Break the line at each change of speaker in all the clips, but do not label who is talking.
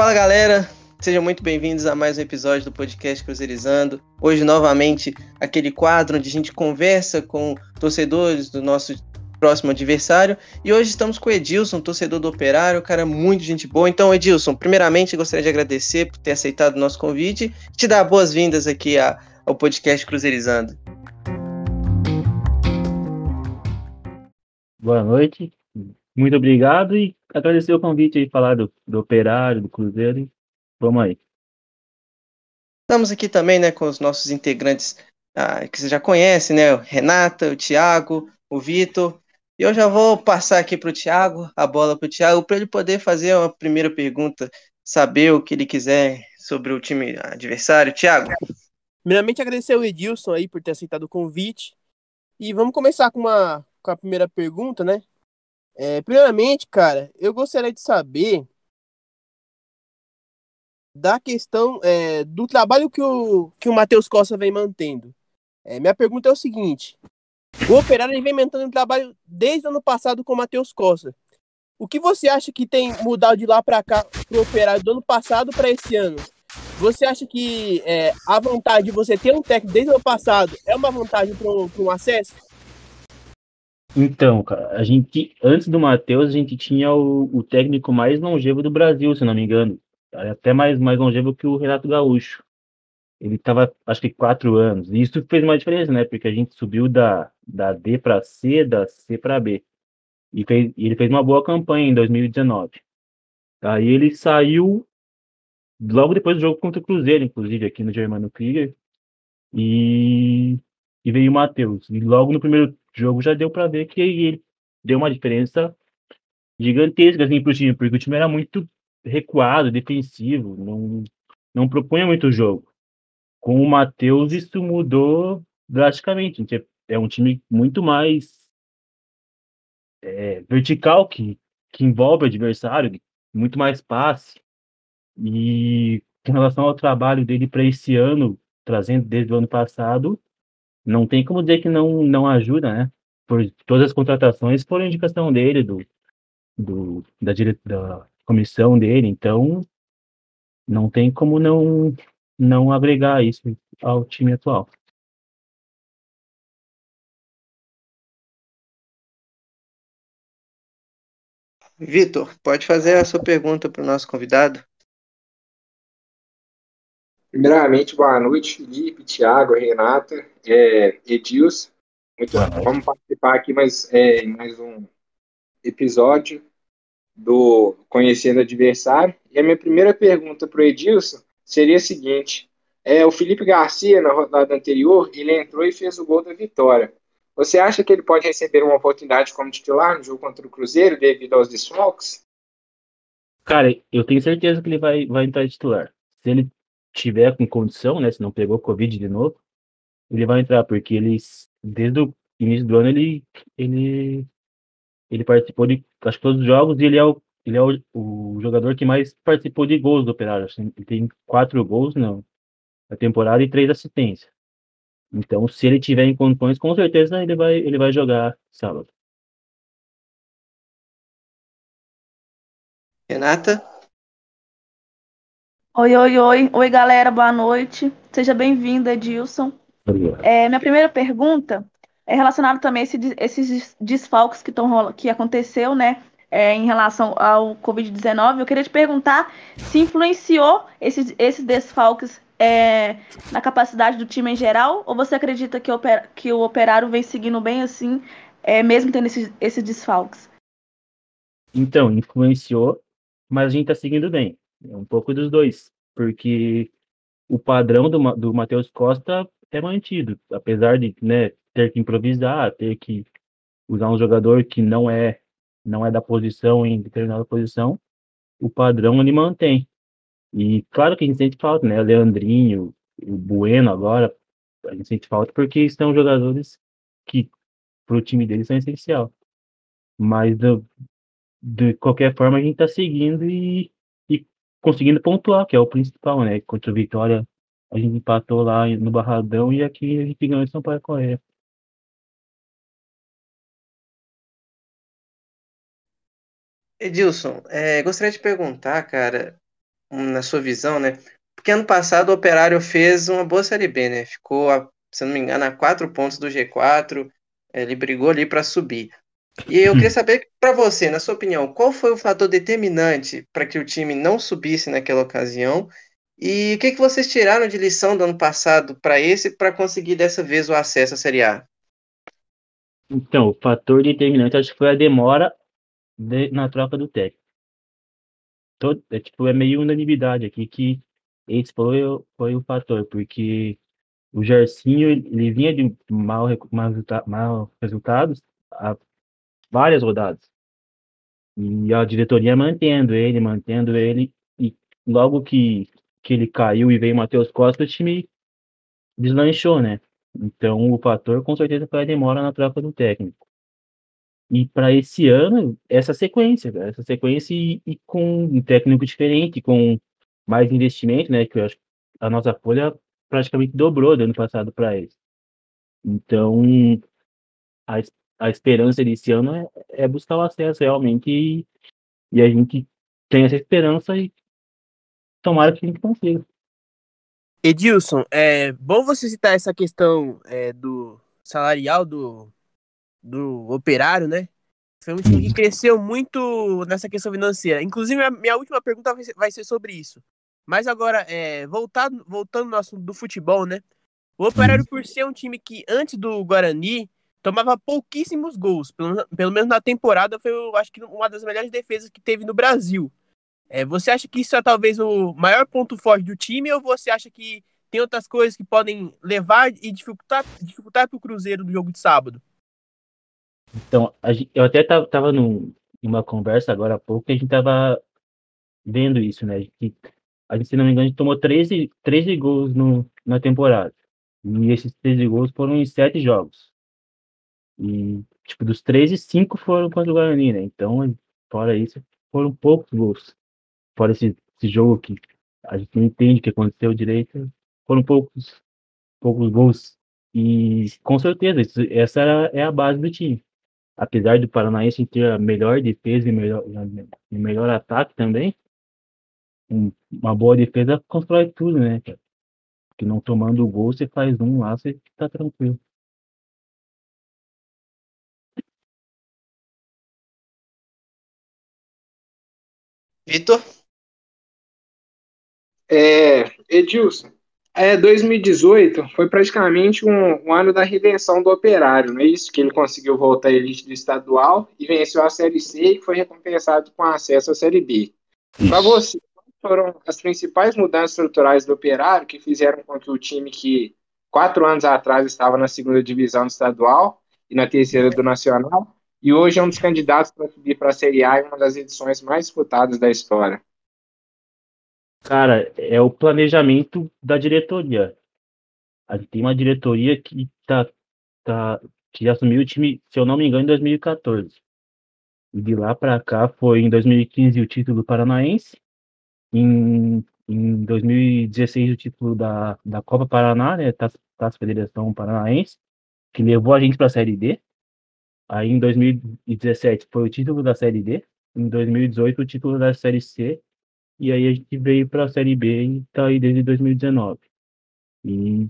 Fala galera, sejam muito bem-vindos a mais um episódio do podcast Cruzeirizando. Hoje, novamente, aquele quadro onde a gente conversa com torcedores do nosso próximo adversário. E hoje estamos com o Edilson, torcedor do Operário, cara muito gente boa. Então, Edilson, primeiramente gostaria de agradecer por ter aceitado o nosso convite e te dar boas-vindas aqui ao podcast Cruzeirizando.
Boa noite, muito obrigado e agradecer o convite e falar do, do Operário, do Cruzeiro. Vamos aí.
Estamos aqui também né, com os nossos integrantes ah, que você já conhece, né? O Renata, o Thiago, o Vitor. E eu já vou passar aqui para o Thiago, a bola para o Thiago, para ele poder fazer uma primeira pergunta, saber o que ele quiser sobre o time adversário. Thiago.
Primeiramente, agradecer ao Edilson aí por ter aceitado o convite. E vamos começar com, uma, com a primeira pergunta, né? É, primeiramente, cara, eu gostaria de saber da questão é, do trabalho que o, que o Matheus Costa vem mantendo. É, minha pergunta é o seguinte: o Operário vem aumentando o trabalho desde o ano passado com o Matheus Costa. O que você acha que tem mudado de lá para cá para o Operário do ano passado para esse ano? Você acha que é, a vantagem de você ter um técnico desde o ano passado é uma vantagem para um, um acesso?
Então, cara, a gente, antes do Matheus, a gente tinha o, o, técnico mais longevo do Brasil, se não me engano. Até mais, mais longevo que o Renato Gaúcho ele estava, acho que, quatro anos. E isso fez uma diferença, né? Porque a gente subiu da, da D para C, da C para B. E, fez, e ele fez uma boa campanha em 2019. Aí ele saiu logo depois do jogo contra o Cruzeiro, inclusive, aqui no Germano Krieger. E, e veio o Matheus. E logo no primeiro jogo já deu para ver que ele deu uma diferença gigantesca assim, para o time, porque o time era muito recuado, defensivo, não, não propunha muito jogo com o Matheus isso mudou drasticamente. É um time muito mais é, vertical, que, que envolve o adversário, muito mais passe. E com relação ao trabalho dele para esse ano, trazendo desde o ano passado, não tem como dizer que não, não ajuda, né? Por todas as contratações foram indicação dele, do, do da, dire... da comissão dele, então não tem como não, não agregar isso ao time atual.
Vitor, pode fazer a sua pergunta para o nosso convidado?
Primeiramente, boa noite, Felipe, Thiago, Renata, é, Edilson. Muito vamos participar aqui mais, é, mais um episódio do Conhecendo Adversário. E a minha primeira pergunta para o Edilson seria a seguinte: é, o Felipe Garcia, na rodada anterior, ele entrou e fez o gol da vitória. Você acha que ele pode receber uma oportunidade como titular no jogo contra o Cruzeiro devido aos desfalques?
Cara, eu tenho certeza que ele vai, vai entrar titular. Se ele tiver com condição, né, se não pegou Covid de novo, ele vai entrar, porque ele, desde o início do ano, ele, ele, ele participou de acho que todos os jogos e ele é o ele é o, o, jogador que mais participou de gols do Operário. Assim, ele tem quatro gols não, na temporada e três assistências. Então, se ele tiver em condições, com certeza ele vai, ele vai jogar sábado.
Renata?
Oi, oi, oi. Oi, galera, boa noite. Seja bem-vindo, Edilson. É, minha primeira pergunta é relacionada também a esse, esses desfalques que, tão, que aconteceu, né? é, em relação ao Covid-19. Eu queria te perguntar se influenciou esses, esses desfalques é, na capacidade do time em geral, ou você acredita que, opera, que o operário vem seguindo bem assim, é, mesmo tendo esses, esses desfalques?
Então, influenciou, mas a gente está seguindo bem. É um pouco dos dois, porque o padrão do, do Matheus Costa é mantido, apesar de né, ter que improvisar, ter que usar um jogador que não é não é da posição em determinada posição, o padrão ele mantém. E claro que a gente sente falta, né? O Leandrinho, o Bueno agora, a gente sente falta porque são jogadores que para o time deles são essencial. Mas do, de qualquer forma a gente está seguindo e, conseguindo pontuar, que é o principal, né? Contra o Vitória a gente empatou lá no Barradão e aqui a gente ganhou em São Paulo Correia.
Edilson, é, gostaria de perguntar, cara, na sua visão, né? Porque ano passado o Operário fez uma boa Série B, né? Ficou, se não me engano, a quatro pontos do G4. Ele brigou ali para subir. E eu queria saber para você, na sua opinião, qual foi o fator determinante para que o time não subisse naquela ocasião? E o que, que vocês tiraram de lição do ano passado para esse para conseguir dessa vez o acesso à Série A?
Então, o fator determinante acho que foi a demora de, na troca do técnico. Todo, é, tipo, é meio unanimidade aqui que esse foi, foi o fator, porque o Gersinho ele vinha de mal, mal, mal resultados há várias rodadas. E a diretoria mantendo ele, mantendo ele, e logo que, que ele caiu e veio o Matheus Costa, o time deslanchou, né? Então o fator com certeza foi a demora na troca do técnico. E para esse ano, essa sequência, essa sequência e, e, com um técnico diferente, com mais investimento, né? Que eu acho que a nossa folha praticamente dobrou do ano passado para eles. Então, a, a esperança desse ano é, é buscar o acesso realmente e, e, a gente tem essa esperança e tomara que a gente consiga.
Edilson, é bom você citar essa questão é, do salarial do, do operário, né? Foi um time que cresceu muito nessa questão financeira. Inclusive, a minha última pergunta vai ser sobre isso. Mas agora, é, voltado, voltando no assunto do futebol, né? O Operário, por ser um time que, antes do Guarani, tomava pouquíssimos gols. Pelo, pelo menos na temporada, foi, eu acho que, uma das melhores defesas que teve no Brasil. É, você acha que isso é talvez o maior ponto forte do time ou você acha que tem outras coisas que podem levar e dificultar, dificultar para o Cruzeiro no jogo de sábado?
Então, eu até estava numa conversa agora há pouco que a gente estava vendo isso, né? Que a gente, se não me engano, gente tomou 13, 13 gols no, na temporada. E esses 13 gols foram em 7 jogos. E, tipo, dos 13, 5 foram contra o Guarani, né? Então, fora isso, foram poucos gols. Fora esse, esse jogo que a gente não entende o que aconteceu direito, foram poucos, poucos gols. E, com certeza, isso, essa é a base do time. Apesar do Paranaense ter a melhor defesa e melhor, e melhor ataque também, uma boa defesa constrói tudo, né? Porque não tomando o gol, você faz um lá, você tá tranquilo.
Vitor?
É, Edilson, é, 2018 foi praticamente um, um, ano da redenção do operário, não é isso? Que ele conseguiu voltar à elite do estadual e venceu a Série C e foi recompensado com acesso à Série B. Para você, foram as principais mudanças estruturais do Operário que fizeram com que o time que quatro anos atrás estava na segunda divisão do estadual e na terceira do nacional e hoje é um dos candidatos para subir para a Série A em uma das edições mais disputadas da história.
Cara, é o planejamento da diretoria. Tem uma diretoria que tá, tá que assumiu o time, se eu não me engano, em 2014. E de lá para cá foi em 2015 o título paranaense, em, em 2016, o título da, da Copa Paraná, né, Taça, Taça Federação Paranaense, que levou a gente para a Série D. Aí em 2017 foi o título da Série D. Em 2018 o título da Série C. E aí a gente veio para a Série B e está aí desde 2019. E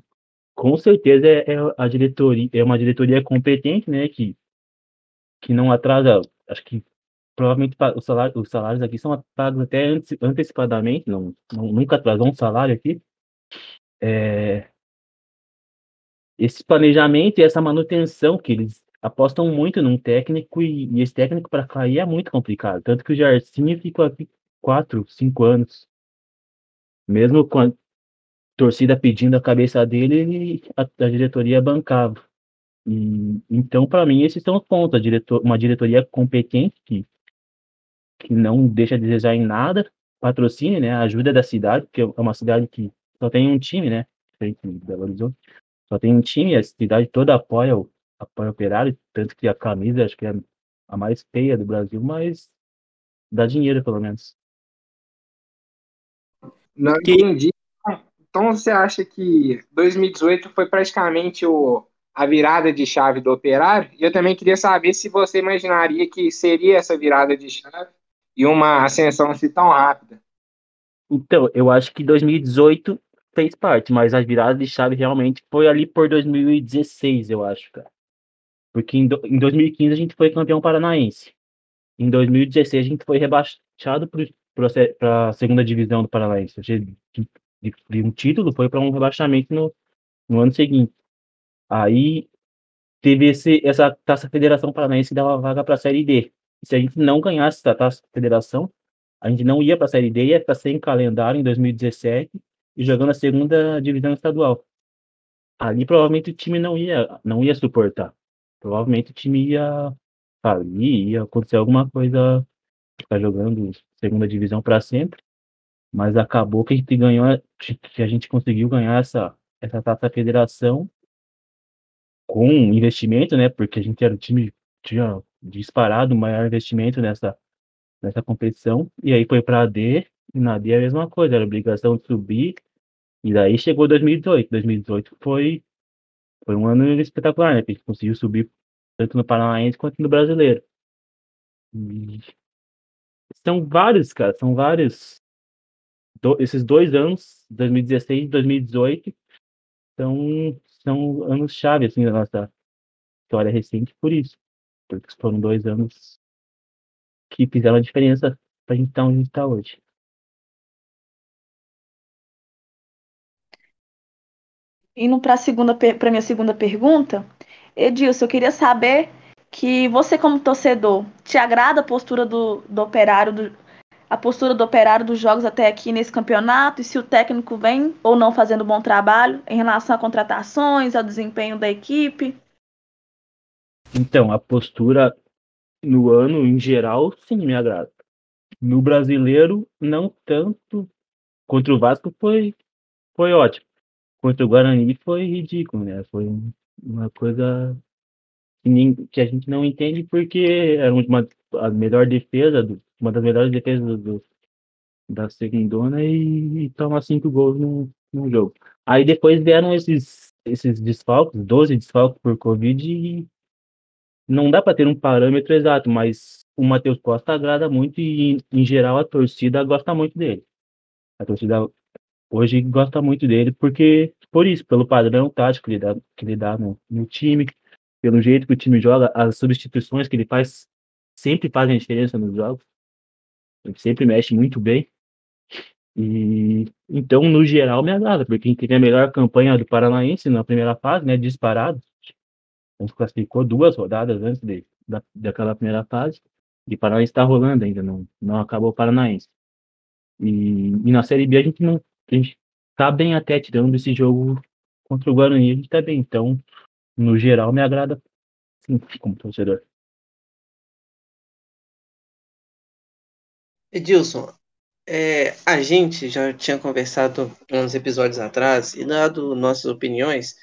com certeza é, é, a diretoria, é uma diretoria competente, né, que, que não atrasa, acho que provavelmente os salários, os salários aqui são pagos até antecipadamente, não, não, nunca atrasou um salário aqui. É, esse planejamento e essa manutenção que eles apostam muito num técnico e, e esse técnico para cair é muito complicado. Tanto que o Jarcinho ficou aqui quatro, cinco anos. Mesmo com a torcida pedindo a cabeça dele, a, a diretoria bancava. E, então, para mim, esses são os pontos. Diretor, uma diretoria competente que que não deixa de desejar em nada, patrocínio, né, ajuda da cidade, porque é uma cidade que só tem um time, né, Belo Horizonte, só tem um time, a cidade toda apoia o, apoia o operário, tanto que a camisa acho que é a mais feia do Brasil, mas dá dinheiro pelo menos.
Não entendi. Então você acha que 2018 foi praticamente o, a virada de chave do operário? E eu também queria saber se você imaginaria que seria essa virada de chave e uma ascensão assim tão rápida.
Então, eu acho que 2018 fez parte, mas a virada de chave realmente foi ali por 2016, eu acho, cara. Porque em, do, em 2015 a gente foi campeão paranaense. Em 2016 a gente foi rebaixado para a segunda divisão do Paranaense. De, de, de um título foi para um rebaixamento no, no ano seguinte. Aí teve esse, essa taça Federação Paranaense que dava vaga para a Série D. E se a gente não ganhasse essa taça Federação, a gente não ia para a Série D, ia ficar sem calendário em 2017 e jogando a segunda divisão estadual. Ali provavelmente o time não ia, não ia suportar. Provavelmente o time ia falir, ia acontecer alguma coisa, ficar jogando segunda divisão para sempre. Mas acabou que a gente ganhou, que a gente conseguiu ganhar essa, essa taça federação com investimento, né? Porque a gente era o time tinha disparado o maior investimento nessa nessa competição e aí foi para a D e na D é a mesma coisa, era obrigação de subir e daí chegou 2018. 2018 foi foi um ano espetacular, né? Que a gente conseguiu subir tanto no Paranaense quanto no Brasileiro. E são vários, cara, são vários do, esses dois anos, 2016 e 2018, são são anos chave assim da nossa história recente por isso, porque foram dois anos que fizeram a diferença para a gente estar onde a gente está hoje.
Indo para a minha segunda pergunta, Edilson, eu queria saber que você como torcedor, te agrada a postura do, do operário do, a postura do operário dos jogos até aqui nesse campeonato e se o técnico vem ou não fazendo bom trabalho em relação a contratações, ao desempenho da equipe?
Então, a postura no ano em geral, sim, me agrada. No brasileiro, não tanto. Contra o Vasco foi, foi ótimo. Contra o Guarani foi ridículo, né? Foi uma coisa que, a gente não entende porque era uma, a melhor defesa, do, uma das melhores defesas do, do da segundona e, e toma cinco gols no, no jogo. Aí depois vieram esses, esses desfalques, 12 desfalques por Covid e não dá para ter um parâmetro exato, mas o Matheus Costa agrada muito e, em geral, a torcida gosta muito dele. A torcida hoje gosta muito dele porque, por isso, pelo padrão tático que ele dá, que ele dá no, no time, pelo jeito que o time joga, as substituições que ele faz sempre fazem diferença nos jogos. Ele sempre mexe muito bem. E então, no geral, me agrada, porque a teve a melhor campanha do Paranaense na primeira fase, né? Disparado. A gente classificou duas rodadas antes de, da, daquela primeira fase. E Paranaense está rolando ainda, não, não acabou o Paranaense. E, e, na Série B a gente não. A gente tá bem até tirando esse jogo contra o Guarani, a gente tá bem. Então, no geral, me agrada sim, como torcedor.
Edilson, é, a gente já tinha conversado uns episódios atrás e dado nossas opiniões,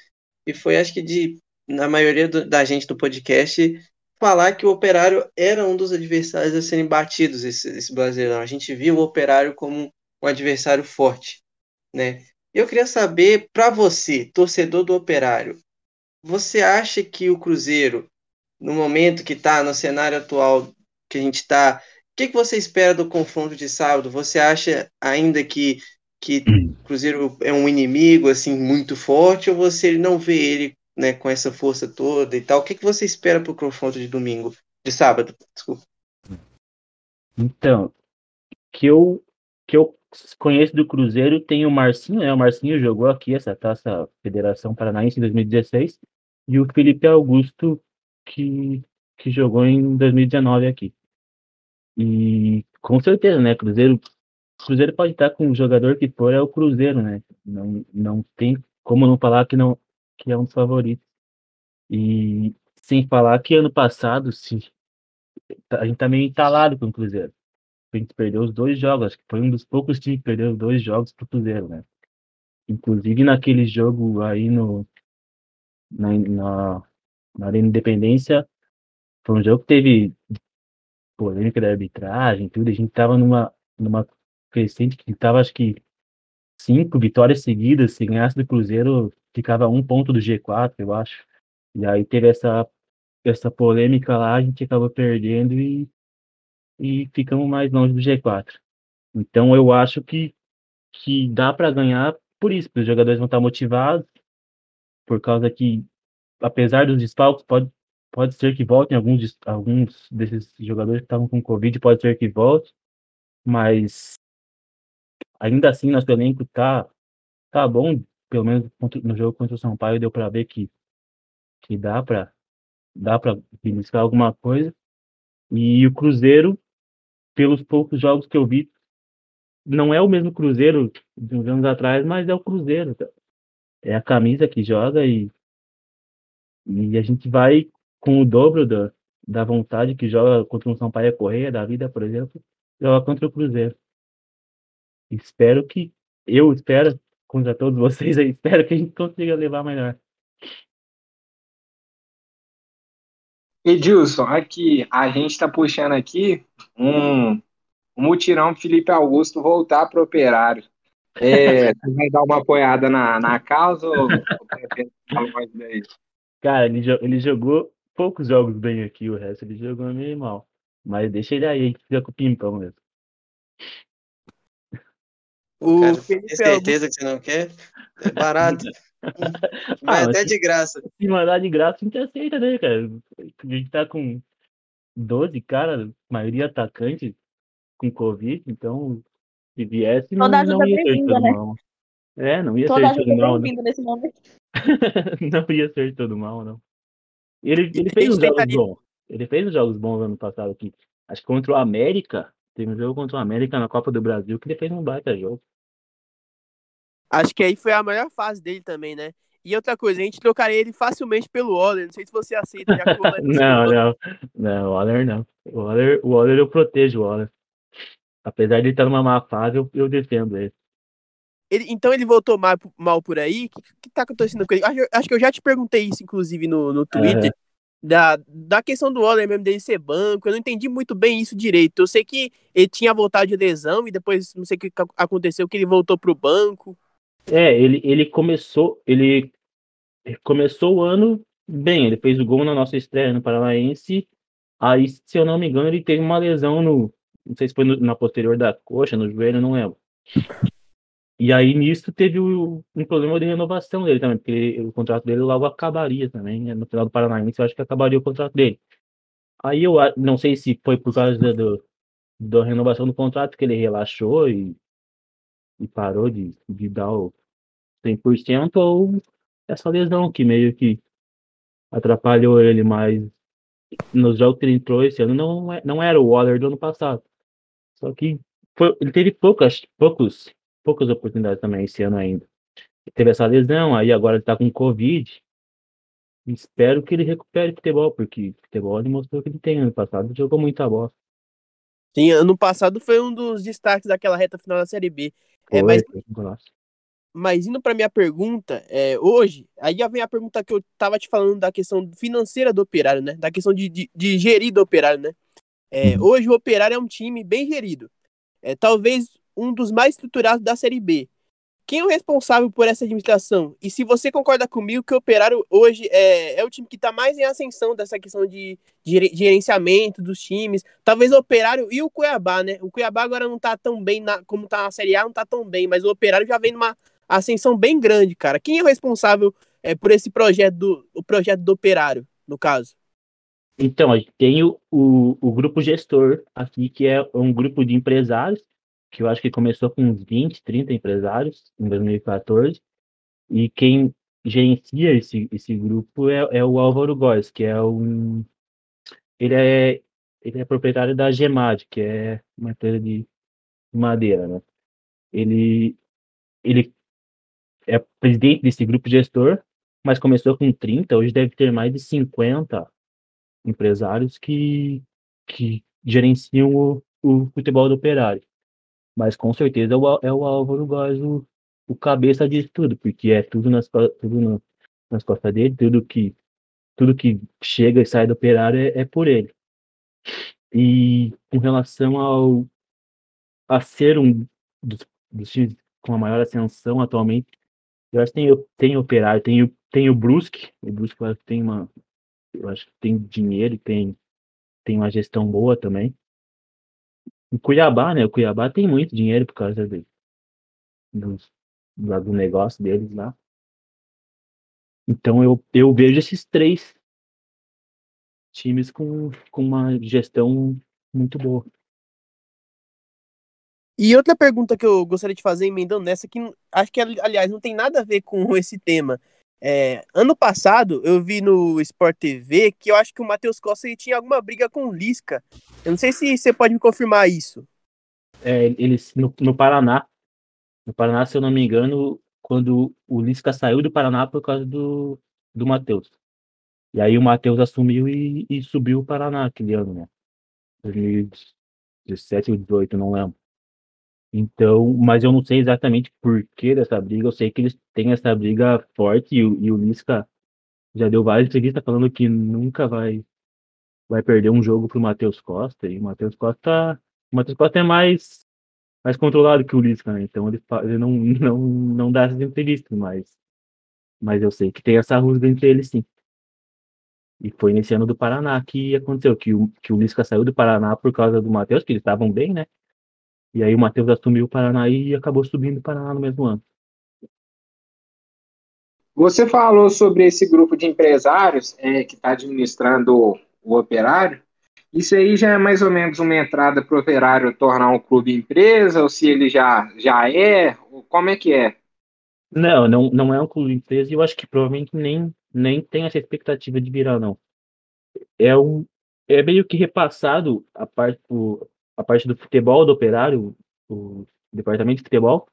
e foi acho que de na maioria do, da gente do podcast, falar que o Operário era um dos adversários a serem batidos esse, esse Brasileirão. A gente viu o Operário como um adversário forte, né? Eu queria saber, para você, torcedor do Operário, você acha que o Cruzeiro, no momento que está, no cenário atual que a gente está, o que, que você espera do confronto de sábado? Você acha ainda que que o Cruzeiro é um inimigo assim muito forte ou você não vê ele né, com essa força toda e tal. O que, que você espera para o confronto de domingo, de sábado? Desculpa.
Então, que eu que eu conheço do Cruzeiro tem o Marcinho, né? O Marcinho jogou aqui essa taça Federação Paranaense em 2016 e o Felipe Augusto que que jogou em 2019 aqui. E com certeza, né? Cruzeiro Cruzeiro pode estar com o jogador que for, é o Cruzeiro, né? Não, não tem como não falar que não, que é um dos favoritos. E sem falar que ano passado, sim, a gente tá entalado com o Cruzeiro. A gente perdeu os dois jogos, acho que foi um dos poucos times que perdeu os dois jogos pro Cruzeiro, né? Inclusive naquele jogo aí no na, na, na Arena Independência, foi um jogo que teve polêmica da arbitragem, tudo, a gente tava numa, numa crescente que tava, acho que, cinco vitórias seguidas, se ganhasse do Cruzeiro, ficava um ponto do G4, eu acho. E aí teve essa, essa polêmica lá, a gente acabou perdendo e, e ficamos mais longe do G4. Então eu acho que que dá para ganhar por isso, porque os jogadores vão estar motivados, por causa que, apesar dos desfalques, pode, pode ser que voltem alguns, alguns desses jogadores que estavam com Covid, pode ser que volte, mas ainda assim nosso elenco tá, tá bom, pelo menos no jogo contra o São Paulo deu para ver que, que dá para dá para beliscar alguma coisa. E o Cruzeiro, pelos poucos jogos que eu vi, não é o mesmo Cruzeiro de uns anos atrás, mas é o Cruzeiro. É a camisa que joga e, e a gente vai com o dobro da, da vontade que joga contra o Sampaio Correia da vida, por exemplo, joga contra o Cruzeiro. Espero que, eu espero, contra todos vocês aí, espero que a gente consiga levar melhor.
Edilson, aqui, a gente está puxando aqui um, um mutirão Felipe Augusto voltar para o operário. É, você vai dar uma apoiada na, na causa ou,
Cara, ele, ele jogou poucos jogos bem aqui, o resto ele jogou meio mal. Mas deixa ele aí, a gente fica com o pimpão mesmo.
O Cara, Felipe tem certeza Augusto... que você não quer? É barato. Vai ah, até de graça.
Se mandar de graça, a gente aceita, né, cara? A gente tá com 12 cara, maioria atacante com Covid, então se viesse, não, não ia ser todo né? mal. É, não ia Toda ser todo mal. Não. Nesse momento. não ia ser todo mal, não. Ele, ele fez uns jogos bons. Ele fez uns jogos bons ano passado aqui. Acho que contra o América, teve um jogo contra o América na Copa do Brasil que ele fez um baita jogo.
Acho que aí foi a maior fase dele também, né? E outra coisa, a gente trocaria ele facilmente pelo Waller. Não sei se você aceita. Já que o Waller
não, não. Não, Waller não. O Waller, o Waller eu protejo o Waller. Apesar de ele estar numa má fase, eu, eu defendo ele.
ele. Então ele voltou mal, mal por aí? O que, que tá acontecendo com ele? Acho, acho, que eu já te perguntei isso, inclusive, no, no Twitter. Uhum. Da, da questão do Waller mesmo dele ser banco, eu não entendi muito bem isso direito. Eu sei que ele tinha voltado de lesão e depois não sei o que aconteceu, que ele voltou pro banco.
É, ele, ele começou, ele começou o ano bem, ele fez o gol na nossa estreia no Paranaense. Aí, se eu não me engano, ele teve uma lesão no, não sei se foi no, na posterior da coxa, no joelho, não lembro. E aí nisso teve o, um problema de renovação dele também, porque o contrato dele logo acabaria também, né? no final do Paranaense eu acho que acabaria o contrato dele. Aí eu não sei se foi por causa da, do, da renovação do contrato que ele relaxou e, e parou de, de dar o 100% ou essa lesão que meio que atrapalhou ele, mas nos jogos que ele entrou esse ano não, é, não era o Waller do ano passado. Só que foi, ele teve poucas, poucos, poucas oportunidades também esse ano ainda. Ele teve essa lesão, aí agora ele tá com Covid. Espero que ele recupere futebol, porque futebol ele mostrou que ele tem ano passado, jogou muita bola.
Sim, ano passado foi um dos destaques daquela reta final da Série B. É, foi, é, mas, mas indo para minha pergunta, é, hoje, aí vem a pergunta que eu tava te falando da questão financeira do operário, né? Da questão de, de, de gerir do operário, né? É, uhum. Hoje o operário é um time bem gerido. É talvez um dos mais estruturados da Série B. Quem é o responsável por essa administração? E se você concorda comigo que o Operário hoje é, é o time que está mais em ascensão dessa questão de, de, gerenciamento dos times, talvez o Operário e o Cuiabá, né? O Cuiabá agora não está tão bem na, como está na Série A, não está tão bem, mas o Operário já vem numa ascensão bem grande, cara. Quem é o responsável é, por esse projeto do, o projeto do Operário, no caso?
Então, tem o, o, o grupo gestor aqui, que é um grupo de empresários que eu acho que começou com uns 20, 30 empresários em 2014, e quem gerencia esse, esse grupo é, é o Álvaro Góes, que é um. Ele é, ele é proprietário da Gemad, que é uma empresa de madeira, né? Ele, ele é presidente desse grupo gestor, mas começou com 30, hoje deve ter mais de 50 empresários que, que gerenciam o, o futebol do operário. Mas com certeza é o, é o Álvaro Góes o, o cabeça disso tudo, porque é tudo nas, tudo nas costas dele, tudo que, tudo que chega e sai do operário é, é por ele. E com relação ao a ser um dos, dos times com a maior ascensão atualmente, eu acho que tem, tem operário, tem, tem o Brusque, o Brusque tem uma, eu acho que tem dinheiro, tem, tem uma gestão boa também. O Cuiabá, né? O Cuiabá tem muito dinheiro por causa dele. do, do negócio deles lá. Então eu, eu vejo esses três times com, com uma gestão muito boa.
E outra pergunta que eu gostaria de fazer, emendando nessa, que acho que, aliás, não tem nada a ver com esse tema. É, ano passado, eu vi no Sport TV que eu acho que o Matheus Costa tinha alguma briga com o Lisca. Eu não sei se você pode me confirmar isso.
É, eles, no, no Paraná, no Paraná, se eu não me engano, quando o Lisca saiu do Paraná por causa do, do Matheus. E aí o Matheus assumiu e, e subiu o Paraná aquele ano, né? 2017 ou 2018, não lembro. Então, mas eu não sei exatamente por que dessa briga. Eu sei que eles têm essa briga forte e, e o Lisca já deu várias entrevistas falando que nunca vai vai perder um jogo pro Matheus Costa. E o Matheus Costa, o Matheus Costa é mais mais controlado que o Lisca, né? Então ele, ele não, não, não dá essas entrevistas, mas, mas eu sei que tem essa rusga entre eles sim. E foi nesse ano do Paraná que aconteceu, que o, que o Lisca saiu do Paraná por causa do Matheus, que eles estavam bem, né? E aí o Matheus assumiu o Paraná e acabou subindo o Paraná no mesmo ano.
Você falou sobre esse grupo de empresários é, que está administrando o operário. Isso aí já é mais ou menos uma entrada para o operário tornar um clube empresa, ou se ele já, já é, como é que é?
Não, não, não é um clube empresa e eu acho que provavelmente nem, nem tem essa expectativa de virar, não. É, um, é meio que repassado a parte, a parte do futebol do operário, o departamento de futebol,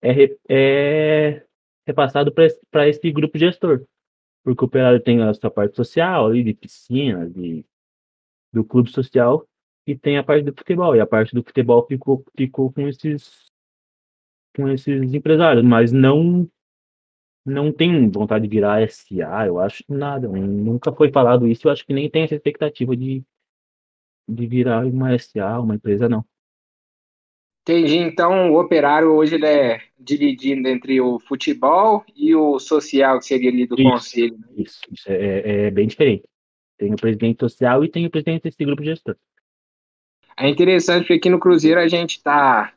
é, é repassado para esse grupo gestor. Porque o operário tem a sua parte social ali, de piscina, de do clube social e tem a parte do futebol. E a parte do futebol ficou, ficou com esses com esses empresários, mas não não tem vontade de virar SA, eu acho nada. Nunca foi falado isso, eu acho que nem tem essa expectativa de, de virar uma SA, uma empresa, não.
Entendi. Então, o operário hoje ele é dividido entre o futebol e o social, que seria ali do
isso,
conselho. Né?
Isso, isso é, é, bem diferente. Tem o presidente social e tem o presidente desse grupo gestor.
É interessante porque aqui no Cruzeiro a gente está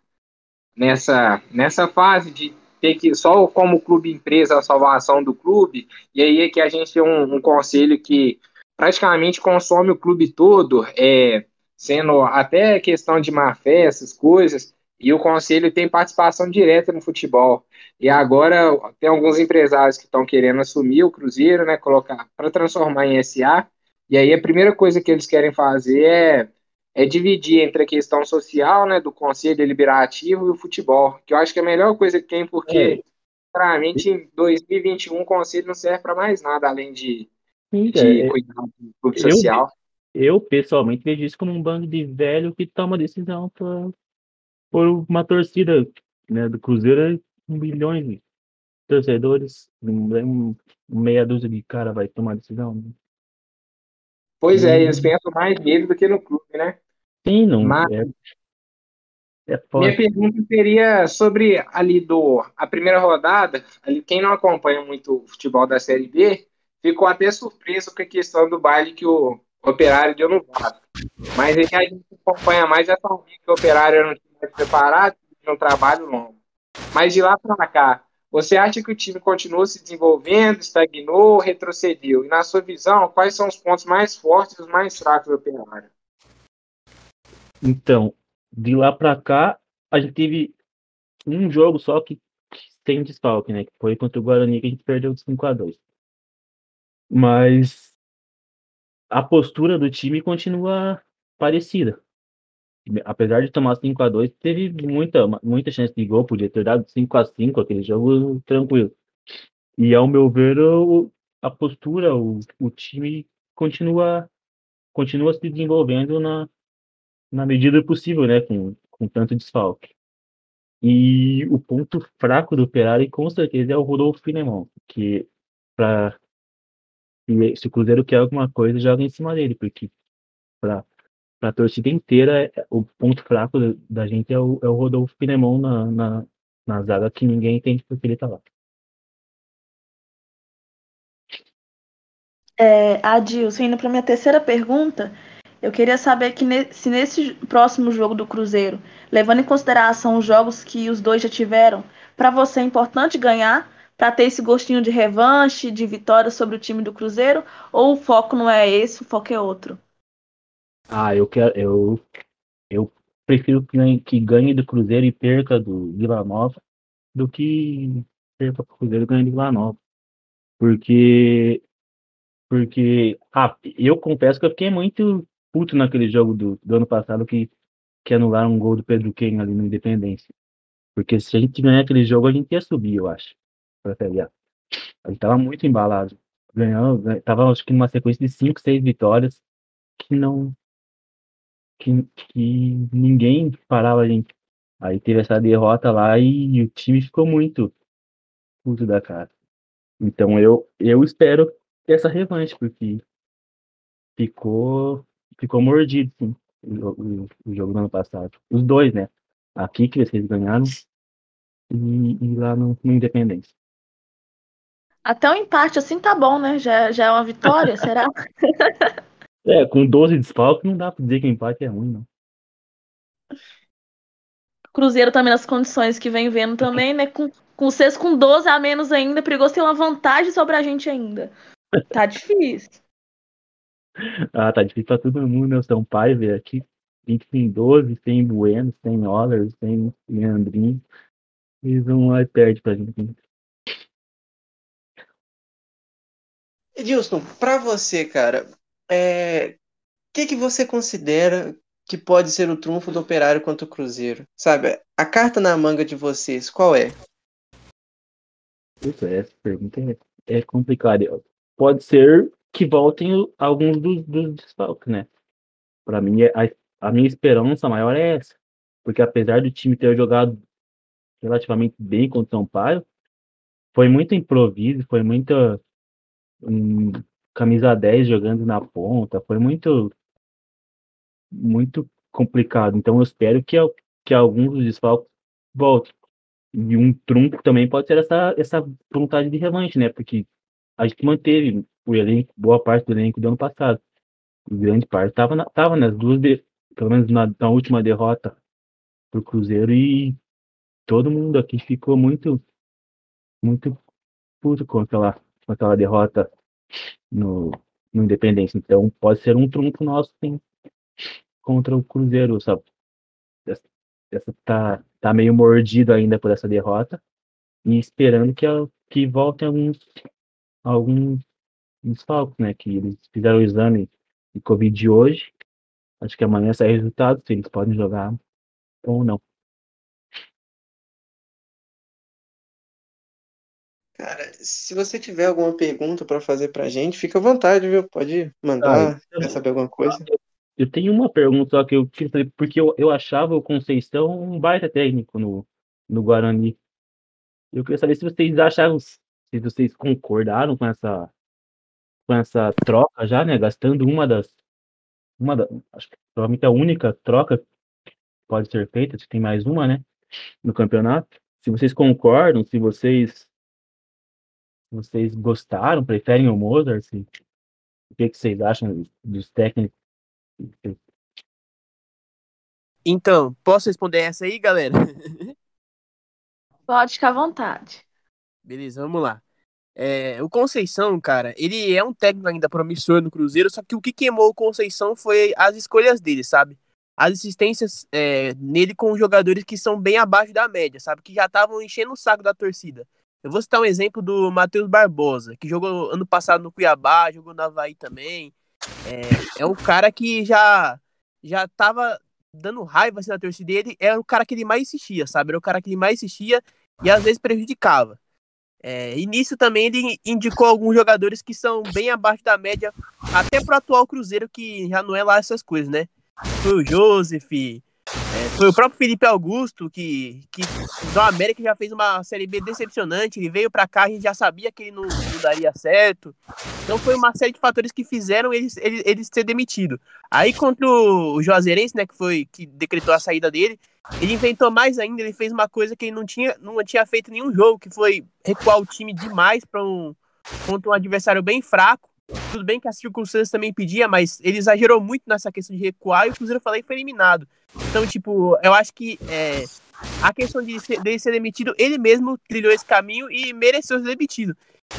nessa, nessa fase de ter que só como clube empresa a salvação do clube, e aí é que a gente tem um, um conselho que praticamente consome o clube todo, é, sendo até questão de má fé, essas coisas, e o conselho tem participação direta no futebol. E agora tem alguns empresários que estão querendo assumir o Cruzeiro, né, colocar para transformar em SA, e aí a primeira coisa que eles querem fazer é, é dividir entre a questão social, né, do conselho deliberativo e o futebol, que eu acho que é a melhor coisa que tem, porque, claramente, em 2021 o conselho não serve para mais nada, além de, de é, cuidar do clube eu, social.
Eu, pessoalmente, vejo isso como um bando de velho que toma decisão por, por uma torcida né, do Cruzeiro, milhões de torcedores, um, meia dúzia de cara vai tomar decisão. Né?
Pois é, eles pensam mais nele do que no clube, né?
Sim, não. Mas,
é, é minha pergunta seria sobre ali do a primeira rodada, ali quem não acompanha muito o futebol da Série B, ficou até surpreso com a questão do baile que o Operário deu no Vasco. Mas aí a gente acompanha mais essa que o Operário não tinha mais preparado, tinha um trabalho longo. Mas de lá para cá, você acha que o time continuou se desenvolvendo, estagnou, retrocedeu? E na sua visão, quais são os pontos mais fortes e os mais fracos do Operário?
Então, de lá para cá, a gente teve um jogo só que, tem desfalque, né? Que foi contra o Guarani que a gente perdeu 5 a 2 Mas a postura do time continua parecida apesar de tomar 5 a 2 teve muita, muita chance de gol, podia ter dado 5 a 5 aquele jogo tranquilo. E ao meu ver, o, a postura, o, o time continua continua se desenvolvendo na, na medida possível, né, com, com tanto desfalque. E o ponto fraco do Ferrari, com certeza, é o Rodolfo Finemon, que para se o Cruzeiro quer alguma coisa, joga em cima dele, porque para a torcida inteira, é, o ponto fraco da gente é o, é o Rodolfo Pinemon na, na, na zaga que ninguém entende porque ele está lá.
É, Adilson, indo para minha terceira pergunta, eu queria saber que ne se nesse próximo jogo do Cruzeiro, levando em consideração os jogos que os dois já tiveram, para você é importante ganhar para ter esse gostinho de revanche, de vitória sobre o time do Cruzeiro? Ou o foco não é esse, o foco é outro?
Ah, eu quero. Eu, eu prefiro que ganhe, que ganhe do Cruzeiro e perca do Vila Nova do que perca pro Cruzeiro e ganhe do Vila Nova. Porque. Porque. Ah, eu confesso que eu fiquei muito puto naquele jogo do, do ano passado que, que anularam um gol do Pedro Ken ali no Independência. Porque se a gente ganhar aquele jogo, a gente ia subir, eu acho para Série A. Gente tava muito embalado. Ganhando, tava acho que numa sequência de 5, 6 vitórias que não. Que, que ninguém parava a gente. Aí teve essa derrota lá e o time ficou muito puto da cara. Então eu, eu espero essa revanche, porque ficou, ficou mordido, sim, o, o, o jogo do ano passado. Os dois, né? Aqui que vocês ganharam e, e lá no, no Independência.
Até o um empate assim tá bom, né? Já, já é uma vitória, será?
É, com 12 desfalques não dá pra dizer que empate é ruim, não.
Cruzeiro também nas condições que vem vendo também, né? Com, com vocês com 12 a menos ainda, perigoso ter uma vantagem sobre a gente ainda. Tá difícil.
ah, tá difícil pra todo mundo, né? O São Paulo, aqui. A gente tem 12, tem Bueno, tem Ollers, tem Leandrinho. Eles vão lá e perde pra gente.
Edilson, para você, cara, é... o que, que você considera que pode ser o trunfo do Operário contra o Cruzeiro? Sabe, a carta na manga de vocês, qual é?
Essa pergunta é, é complicada. Pode ser que voltem alguns dos, dos desfalques, né? Para mim, a, a minha esperança maior é essa. Porque apesar do time ter jogado relativamente bem contra o São Paulo, foi muito improviso, foi muita um camisa 10 jogando na ponta, foi muito muito complicado. Então eu espero que, que alguns dos desfalques voltem. E um trunfo também pode ser essa, essa vontade de revanche, né? Porque a gente manteve o elenco, boa parte do elenco do ano passado. Grande parte estava tava nas duas, de, pelo menos na, na última derrota pro Cruzeiro e todo mundo aqui ficou muito, muito puto com aquela com aquela derrota no, no Independência. Então pode ser um trunfo nosso sim, contra o Cruzeiro, sabe? Essa, essa tá, tá meio mordido ainda por essa derrota e esperando que, que voltem alguns alguns desfalques, né? Que eles fizeram o exame de Covid hoje. Acho que amanhã sai resultado, se eles podem jogar ou não.
Cara, se você tiver alguma pergunta para fazer para a gente, fica à vontade, viu? Pode mandar, ah, quer saber alguma coisa?
Eu tenho uma pergunta só que eu queria saber, porque eu, eu achava o Conceição um baita técnico no, no Guarani. Eu queria saber se vocês acharam, se vocês concordaram com essa, com essa troca já, né? Gastando uma das. Uma da, acho que provavelmente a única troca que pode ser feita, se tem mais uma, né? No campeonato. Se vocês concordam, se vocês vocês gostaram, preferem o Mozart? Assim? O que, que vocês acham dos técnicos?
Então, posso responder essa aí, galera?
Pode ficar à vontade.
Beleza, vamos lá. É, o Conceição, cara, ele é um técnico ainda promissor no Cruzeiro, só que o que queimou o Conceição foi as escolhas dele, sabe? As assistências é, nele com jogadores que são bem abaixo da média, sabe? Que já estavam enchendo o saco da torcida. Eu vou citar um exemplo do Matheus Barbosa, que jogou ano passado no Cuiabá, jogou no Havaí também. É, é um cara que já já tava dando raiva assim, na torcida dele. Era o cara que ele mais insistia, sabe? Era o cara que ele mais insistia e às vezes prejudicava. É, e nisso também ele indicou alguns jogadores que são bem abaixo da média, até pro atual Cruzeiro, que já não é lá essas coisas, né? Foi o Joseph, é, foi o próprio Felipe Augusto que, que do América já fez uma Série B decepcionante. Ele veio para cá, a gente já sabia que ele não, não, daria certo. Então foi uma série de fatores que fizeram ele, ele, ele ser demitido. Aí contra o Juazeirense, né, que foi que decretou a saída dele, ele inventou mais ainda. Ele fez uma coisa que ele não tinha, não tinha feito nenhum jogo, que foi recuar o time demais para um contra um adversário bem fraco. Tudo bem que as circunstâncias também pedia, mas ele exagerou muito nessa questão de recuar e o Cruzeiro falei foi eliminado. Então, tipo, eu acho que é, a questão de ser, dele ser demitido, ele mesmo trilhou esse caminho e mereceu ser demitido.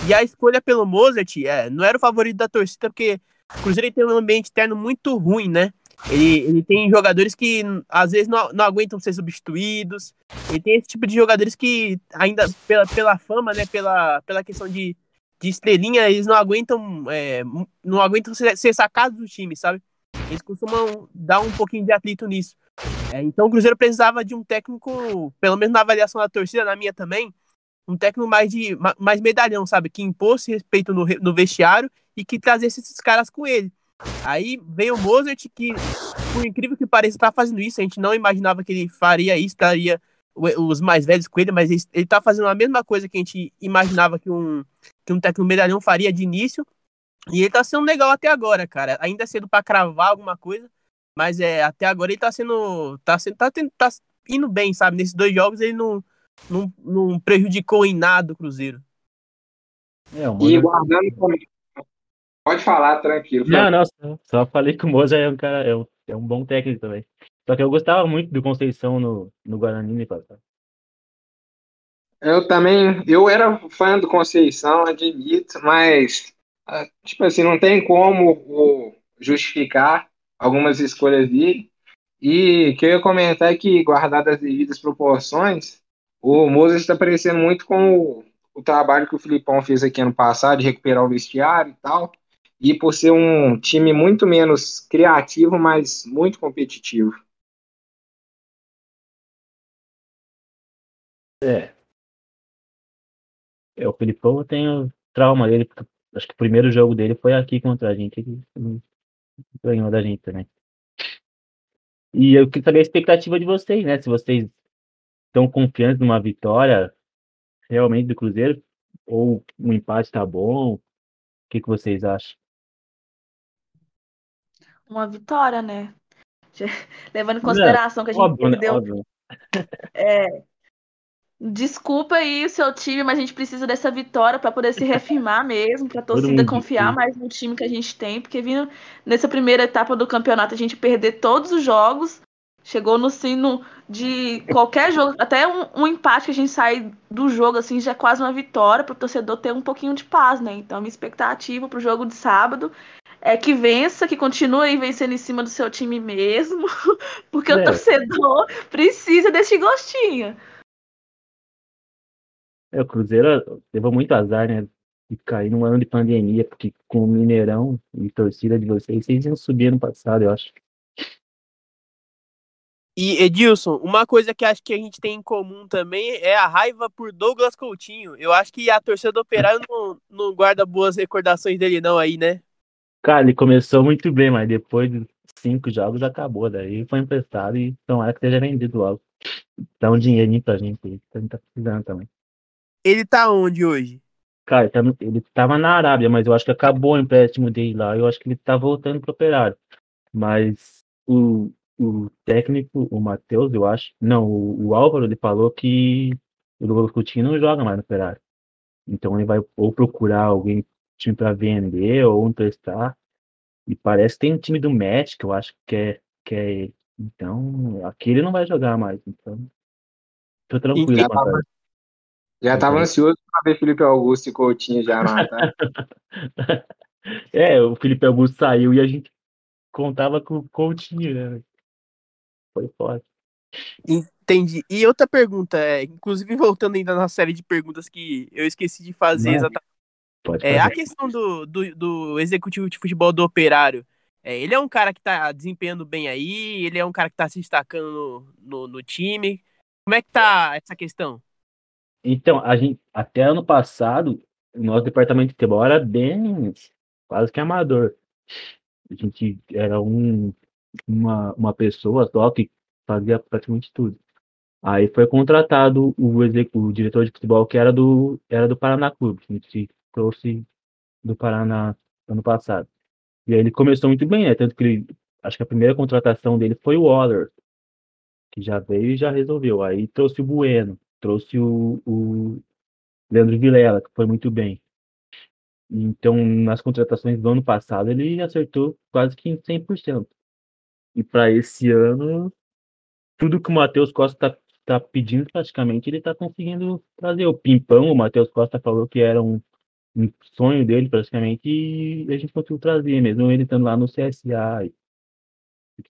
E a escolha pelo Mozart é, não era o favorito da torcida, porque o Cruzeiro tem um ambiente interno muito ruim, né? Ele, ele tem jogadores que às vezes não, não aguentam ser substituídos. Ele tem esse tipo de jogadores que, ainda pela, pela fama, né? Pela, pela questão de, de estrelinha, eles não aguentam, é, não aguentam ser, ser sacados do time, sabe? Eles costumam dar um pouquinho de atrito nisso. É, então o Cruzeiro precisava de um técnico, pelo menos na avaliação da torcida, na minha também, um técnico mais de mais medalhão, sabe? Que impôs respeito no, no vestiário e que trazesse esses caras com ele. Aí veio o Mozart, que, por incrível que pareça, tá fazendo isso. A gente não imaginava que ele faria isso, estaria os mais velhos com ele, mas ele, ele tá fazendo a mesma coisa que a gente imaginava que um, que um técnico medalhão faria de início. E ele tá sendo legal até agora, cara. Ainda é cedo para cravar alguma coisa, mas é até agora ele tá sendo. tá sendo. tá, tendo, tá indo bem, sabe? Nesses dois jogos ele não, não, não prejudicou em nada o Cruzeiro.
É, e guardando Pode falar, tranquilo.
Não, não, só, só falei que o Moza é um cara, é um, é um bom técnico também. Só que eu gostava muito do Conceição no, no Guarani, né, passado.
Eu também, eu era fã do Conceição, admito, mas, ah, tipo assim, não tem como justificar algumas escolhas dele. E que eu ia comentar é que, guardadas as devidas proporções, o Moses está parecendo muito com o, o trabalho que o Filipão fez aqui ano passado, de recuperar o vestiário e tal e por ser um time muito menos criativo, mas muito competitivo.
É. É, o Filipão tem trauma dele, acho que o primeiro jogo dele foi aqui contra a gente, ele ganhou da gente também. E eu queria saber a expectativa de vocês, né? Se vocês estão confiantes numa vitória realmente do Cruzeiro, ou um empate tá bom, o que, que vocês acham?
uma vitória, né? Levando em consideração que a gente óbvio, né? perdeu. Né? É, desculpa aí o seu time, mas a gente precisa dessa vitória para poder se reafirmar mesmo, para a torcida confiar mais no time que a gente tem, porque vindo nessa primeira etapa do campeonato a gente perder todos os jogos, chegou no sino de qualquer jogo, até um, um empate que a gente sai do jogo assim já é quase uma vitória para o torcedor ter um pouquinho de paz, né? Então minha expectativa para o jogo de sábado é que vença, que continue vencendo em cima do seu time mesmo, porque é. o torcedor precisa desse gostinho.
É, o Cruzeiro levou muito azar, né? De cair num ano de pandemia, porque com o Mineirão e torcida de vocês, vocês iam subir ano passado, eu acho.
E Edilson, uma coisa que acho que a gente tem em comum também é a raiva por Douglas Coutinho. Eu acho que a torcida do Operário não, não guarda boas recordações dele não aí, né?
Cara, ele começou muito bem, mas depois de cinco jogos acabou. Daí foi emprestado e é que esteja vendido logo. Dá um dinheirinho pra gente aí, que a gente tá precisando também.
Ele tá onde hoje?
Cara, ele, tá, ele tava na Arábia, mas eu acho que acabou o empréstimo dele lá. Eu acho que ele tá voltando pro operário. Mas o, o técnico, o Matheus, eu acho. Não, o, o Álvaro, ele falou que o Douglas Coutinho não joga mais no operário. Então ele vai ou procurar alguém time para vender ou emprestar. E parece que tem um time do México, eu acho que é, que é. Então, aqui ele não vai jogar mais. Então, tô tranquilo.
Tava, já tava ansioso para ver Felipe Augusto e Coutinho já lá, tá?
é, o Felipe Augusto saiu e a gente contava com o Coutinho, né? Foi foda.
Entendi. E outra pergunta, é, inclusive voltando ainda na série de perguntas que eu esqueci de fazer né? exatamente Pode é, a questão do, do, do, executivo de futebol do operário, é, ele é um cara que está desempenhando bem aí, ele é um cara que está se destacando no, no, no, time. Como é que tá essa questão?
Então, a gente, até ano passado, o nosso departamento de futebol era bem quase que amador. A gente era um, uma, uma pessoa só que fazia praticamente tudo. Aí foi contratado o, o diretor de futebol que era do, era do Paraná Clube. A gente trouxe do Paraná ano passado. E aí ele começou muito bem, né? Tanto que ele, acho que a primeira contratação dele foi o Waller, que já veio e já resolveu. Aí trouxe o Bueno, trouxe o, o Leandro Vilela, que foi muito bem. Então, nas contratações do ano passado, ele acertou quase que 100%. E para esse ano, tudo que o Matheus Costa está está pedindo praticamente, ele está conseguindo trazer o Pimpão, o Matheus Costa falou que era um, um sonho dele praticamente, e a gente conseguiu trazer, mesmo ele estando lá no CSA.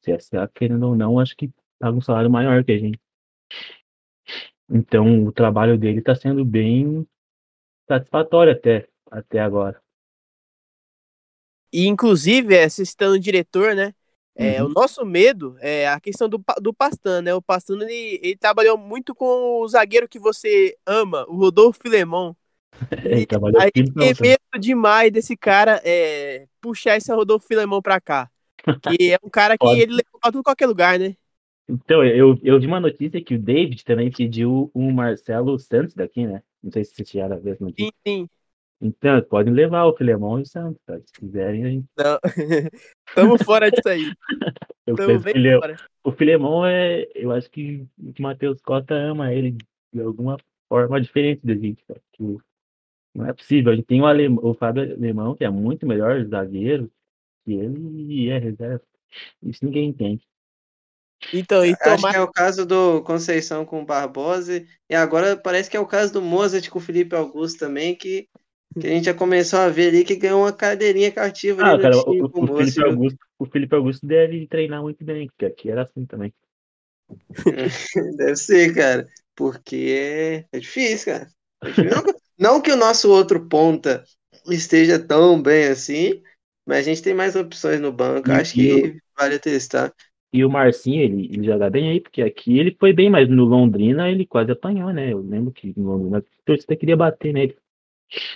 CSA, querendo ou não, acho que paga um salário maior que a gente. Então, o trabalho dele está sendo bem satisfatório até, até agora.
E, inclusive, é, citando o diretor, né? É, uhum. O nosso medo é a questão do, do Pastan, né? O Pastan, ele, ele trabalhou muito com o zagueiro que você ama, o Rodolfo Filemon.
ele trabalhou aí
fiquei medo demais desse cara é, puxar esse Rodolfo Filemon pra cá. Que é um cara que ele tudo em qualquer lugar, né?
Então, eu, eu vi uma notícia que o David também pediu um Marcelo Santos daqui, né? Não sei se vocês chegaram a essa notícia.
Sim, sim.
Então, podem levar o Filemão e o Santos, tá? Se quiserem, a gente.
Não, estamos fora disso aí.
eu Tamo bem Filé... fora. O Filemão é. Eu acho que o Matheus Costa ama ele de alguma forma diferente da gente, cara. Que não é possível. A gente tem o, Alem... o Fábio Alemão, que é muito melhor zagueiro, que ele é reserva. Isso ninguém entende.
Então, e tomar... Acho que é o caso do Conceição com o Barbosa, e agora parece que é o caso do Mozart com o Felipe Augusto também, que, que a gente já começou a ver ali que ganhou uma cadeirinha cativa
ah, cara, o, o, o, Felipe Augusto, o Felipe Augusto deve treinar muito bem, porque aqui era assim também.
deve ser, cara, porque é difícil, cara. É difícil. não, não que o nosso outro ponta esteja tão bem assim, mas a gente tem mais opções no banco. E, Acho que vale testar.
E o Marcinho, ele, ele joga bem aí, porque aqui ele foi bem, mas no Londrina ele quase apanhou, né? Eu lembro que no Londrina a torcida queria bater nele.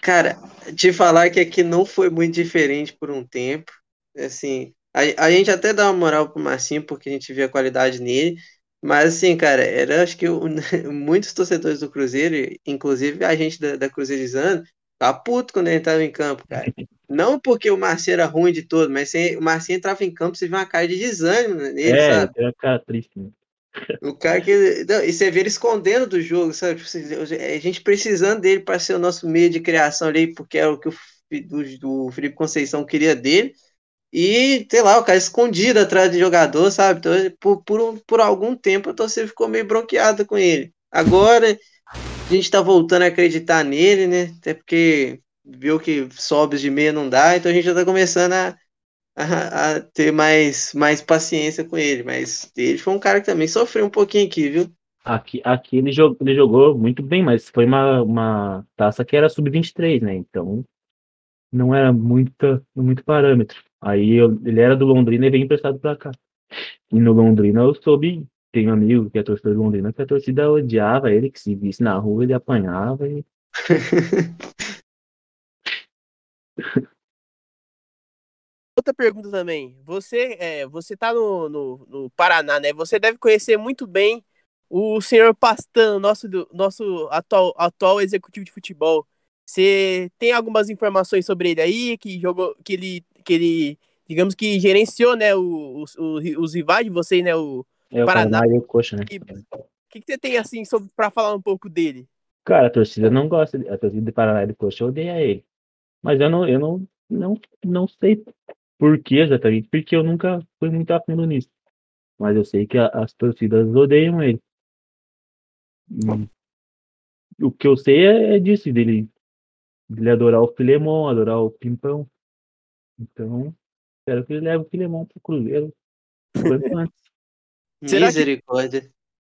Cara, te falar que aqui não foi muito diferente por um tempo. Assim, a, a gente até dá uma moral pro Marcinho, porque a gente vê a qualidade nele. Mas assim, cara, era acho que o, muitos torcedores do Cruzeiro, inclusive a gente da, da Cruzeirizando, tá puto quando ele tava em campo, cara. Não porque o Marcinho era ruim de todo, mas se o Marcinho entrava em campo, você vê uma cara de desânimo nele, é, sabe?
É, uma cara triste, né?
O cara que. Não, e você vê ele escondendo do jogo, sabe? Tipo, a gente precisando dele para ser o nosso meio de criação ali, porque era o que o do, do Felipe Conceição queria dele. E, sei lá, o cara escondido atrás de jogador, sabe? Então, por, por, por algum tempo a torcida ficou meio bronqueada com ele. Agora a gente tá voltando a acreditar nele, né? Até porque viu que sobes de meia não dá, então a gente já tá começando a, a, a, ter mais, mais paciência com ele. Mas ele foi um cara que também sofreu um pouquinho aqui, viu?
Aqui, aqui ele, jogou, ele jogou muito bem, mas foi uma, uma taça que era sub-23, né? Então não era muito, muito parâmetro. Aí eu, ele era do Londrina e veio emprestado para cá. E no Londrina eu soube, tem um amigo que é torcedor do Londrina, que a torcida odiava ele, que se visse na rua ele apanhava e.
Outra pergunta também. Você, é, você tá no, no, no, Paraná, né? Você deve conhecer muito bem o senhor Pastan, nosso, nosso atual, atual executivo de futebol. Você tem algumas informações sobre ele aí, que jogou, que ele, que ele digamos que gerenciou, né, os, os, os rivais de você, né, o
é, Paraná. O e o Coxa, né?
O que, que você tem, assim, sobre, pra falar um pouco dele?
Cara, a torcida não gosta, a torcida do Paraná e do Coxa odeia ele. Mas eu não, eu não, não, não sei por que exatamente, porque eu nunca fui muito a fundo nisso. Mas eu sei que a, as torcidas odeiam ele. E o que eu sei é, é disso, dele, dele adorar o Filemon, adorar o Pimpão. Então, espero que ele leve o Filemon pro Cruzeiro
antes. Será Misericórdia.
Que,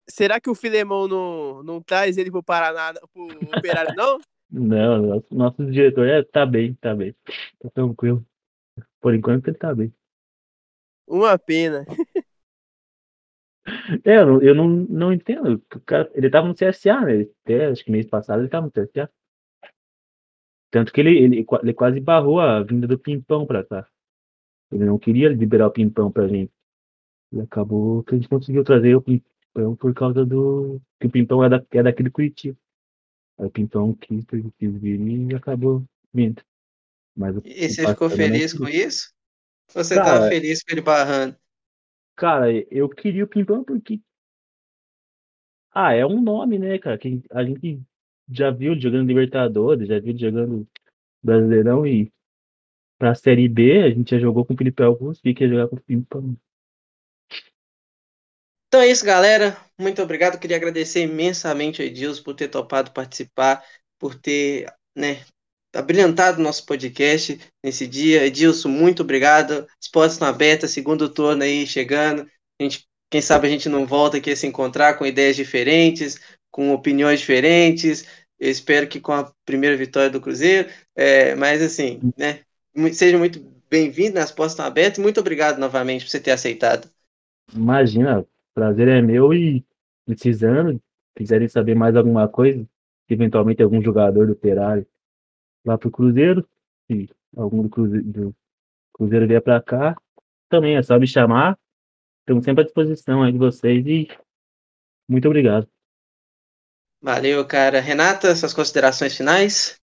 será que o Filemon não, não traz ele pro Paraná, pro Operário, não?
Não, nosso, nosso diretor é, tá bem, tá bem. Tá tranquilo. Por enquanto ele tá bem.
Uma pena.
É, eu, não, eu não, não entendo. O cara, ele tava no CSA, né? Até, acho que mês passado ele tava no CSA. Tanto que ele, ele, ele quase barrou a vinda do Pimpão pra cá. Ele não queria liberar o Pimpão pra gente. E acabou que a gente conseguiu trazer o Pimpão por causa do. que o Pimpão é, da, é daquele Curitiba. Aí o Pimpão quis, quis vir e acabou vindo.
Mas e você ficou feliz com isso? Ou você cara, tava feliz com ele barrando?
Cara, eu queria o Pimpão porque. Ah, é um nome, né, cara? Que a gente já viu jogando Libertadores, já viu jogando Brasileirão e pra Série B a gente já jogou com o Felipe Augusto e quer jogar com o Pimpão.
Então é isso, galera. Muito obrigado. Queria agradecer imensamente ao Edilson por ter topado participar, por ter né, abrilhantado nosso podcast nesse dia. Edilson, muito obrigado. As portas estão abertas, segundo turno aí chegando. A gente, quem sabe a gente não volta aqui a se encontrar com ideias diferentes, com opiniões diferentes. Eu espero que com a primeira vitória do Cruzeiro. É, mas assim, né? Seja muito bem-vindo, as portas estão abertas. Muito obrigado novamente por você ter aceitado.
Imagina, prazer é meu e precisando, quiserem saber mais alguma coisa, eventualmente algum jogador do Operário lá pro Cruzeiro, se algum do Cruzeiro, do Cruzeiro vier para cá, também é só me chamar. Estamos sempre à disposição aí de vocês e muito obrigado.
Valeu, cara. Renata, suas considerações finais?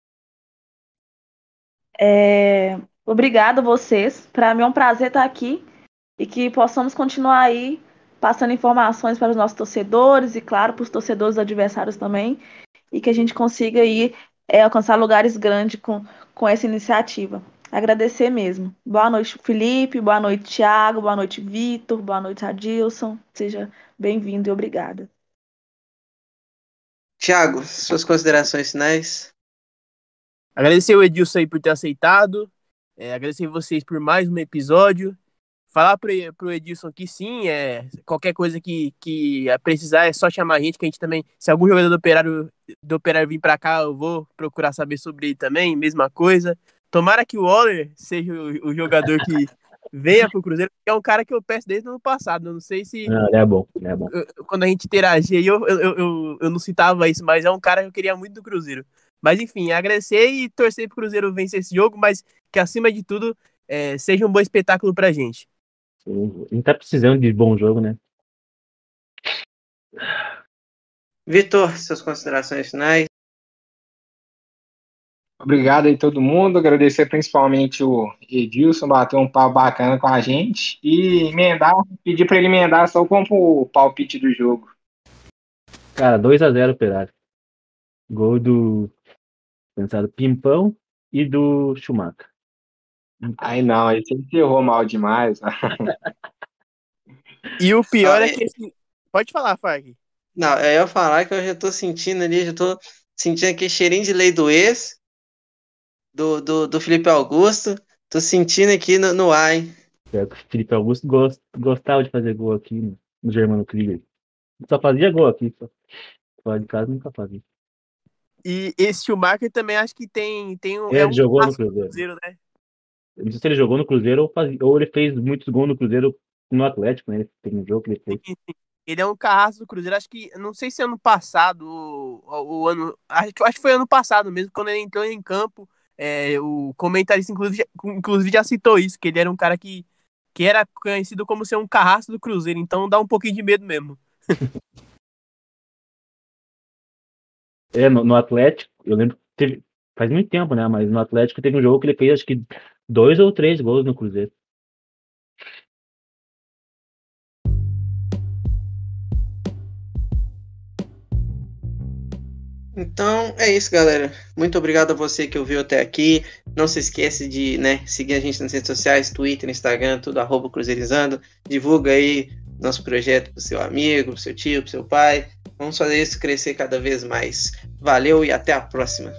É... Obrigado a vocês. Para mim é um prazer estar aqui e que possamos continuar aí passando informações para os nossos torcedores e, claro, para os torcedores adversários também, e que a gente consiga aí é, alcançar lugares grandes com, com essa iniciativa. Agradecer mesmo. Boa noite, Felipe. Boa noite, Thiago. Boa noite, Vitor. Boa noite, Adilson. Seja bem-vindo e obrigada.
Thiago, suas considerações finais?
Agradecer o Edilson aí por ter aceitado. É, agradecer vocês por mais um episódio falar pro, pro Edilson que sim, é, qualquer coisa que, que precisar é só chamar a gente, que a gente também, se algum jogador do Operário, do operário vir para cá, eu vou procurar saber sobre ele também, mesma coisa. Tomara que o Waller seja o, o jogador que venha pro Cruzeiro, que é um cara que eu peço desde o ano passado, eu não sei se...
Não, é bom, é bom.
Eu, quando a gente interagia, eu, eu, eu, eu não citava isso, mas é um cara que eu queria muito do Cruzeiro. Mas enfim, agradecer e torcer pro Cruzeiro vencer esse jogo, mas que acima de tudo é, seja um bom espetáculo pra gente.
A gente tá precisando de bom jogo, né?
Vitor, suas considerações finais.
Obrigado aí todo mundo, agradecer principalmente o Edilson, bateu um pau bacana com a gente e emendar, pedir para ele emendar só com o palpite do jogo.
Cara, 2x0 Operário. Gol do pensado Pimpão e do Schumacher.
Ai, não, aí você enterrou mal demais.
e o pior é que esse... Pode falar, Fag.
Não, eu ia falar que eu já tô sentindo ali, já tô sentindo aquele cheirinho de lei do ex, do, do, do Felipe Augusto. Tô sentindo aqui no, no ar, hein?
É, o Felipe Augusto gost, gostava de fazer gol aqui no, no Germano Krieger. Só fazia gol aqui, só. Fora de casa nunca fazia.
E esse Schumacher também acho que tem, tem um.
É, é um jogou no Cruzeiro. Cruzeiro né? Não sei se ele jogou no Cruzeiro ou, faz, ou ele fez muitos gols no Cruzeiro no Atlético, né? Tem um jogo que ele fez.
Ele é um carrasco do Cruzeiro, acho que, não sei se ano passado, o ano, acho, acho que foi ano passado mesmo, quando ele entrou em campo, é, o comentarista inclusive, inclusive já citou isso, que ele era um cara que, que era conhecido como ser um carrasco do Cruzeiro, então dá um pouquinho de medo mesmo.
é, no, no Atlético, eu lembro, teve, faz muito tempo, né? Mas no Atlético teve um jogo que ele fez, acho que dois ou três gols no Cruzeiro.
Então é isso, galera. Muito obrigado a você que ouviu até aqui. Não se esqueça de né, seguir a gente nas redes sociais, Twitter, Instagram, tudo arroba Cruzeirizando. Divulga aí nosso projeto pro seu amigo, pro seu tio, pro seu pai. Vamos fazer isso crescer cada vez mais. Valeu e até a próxima.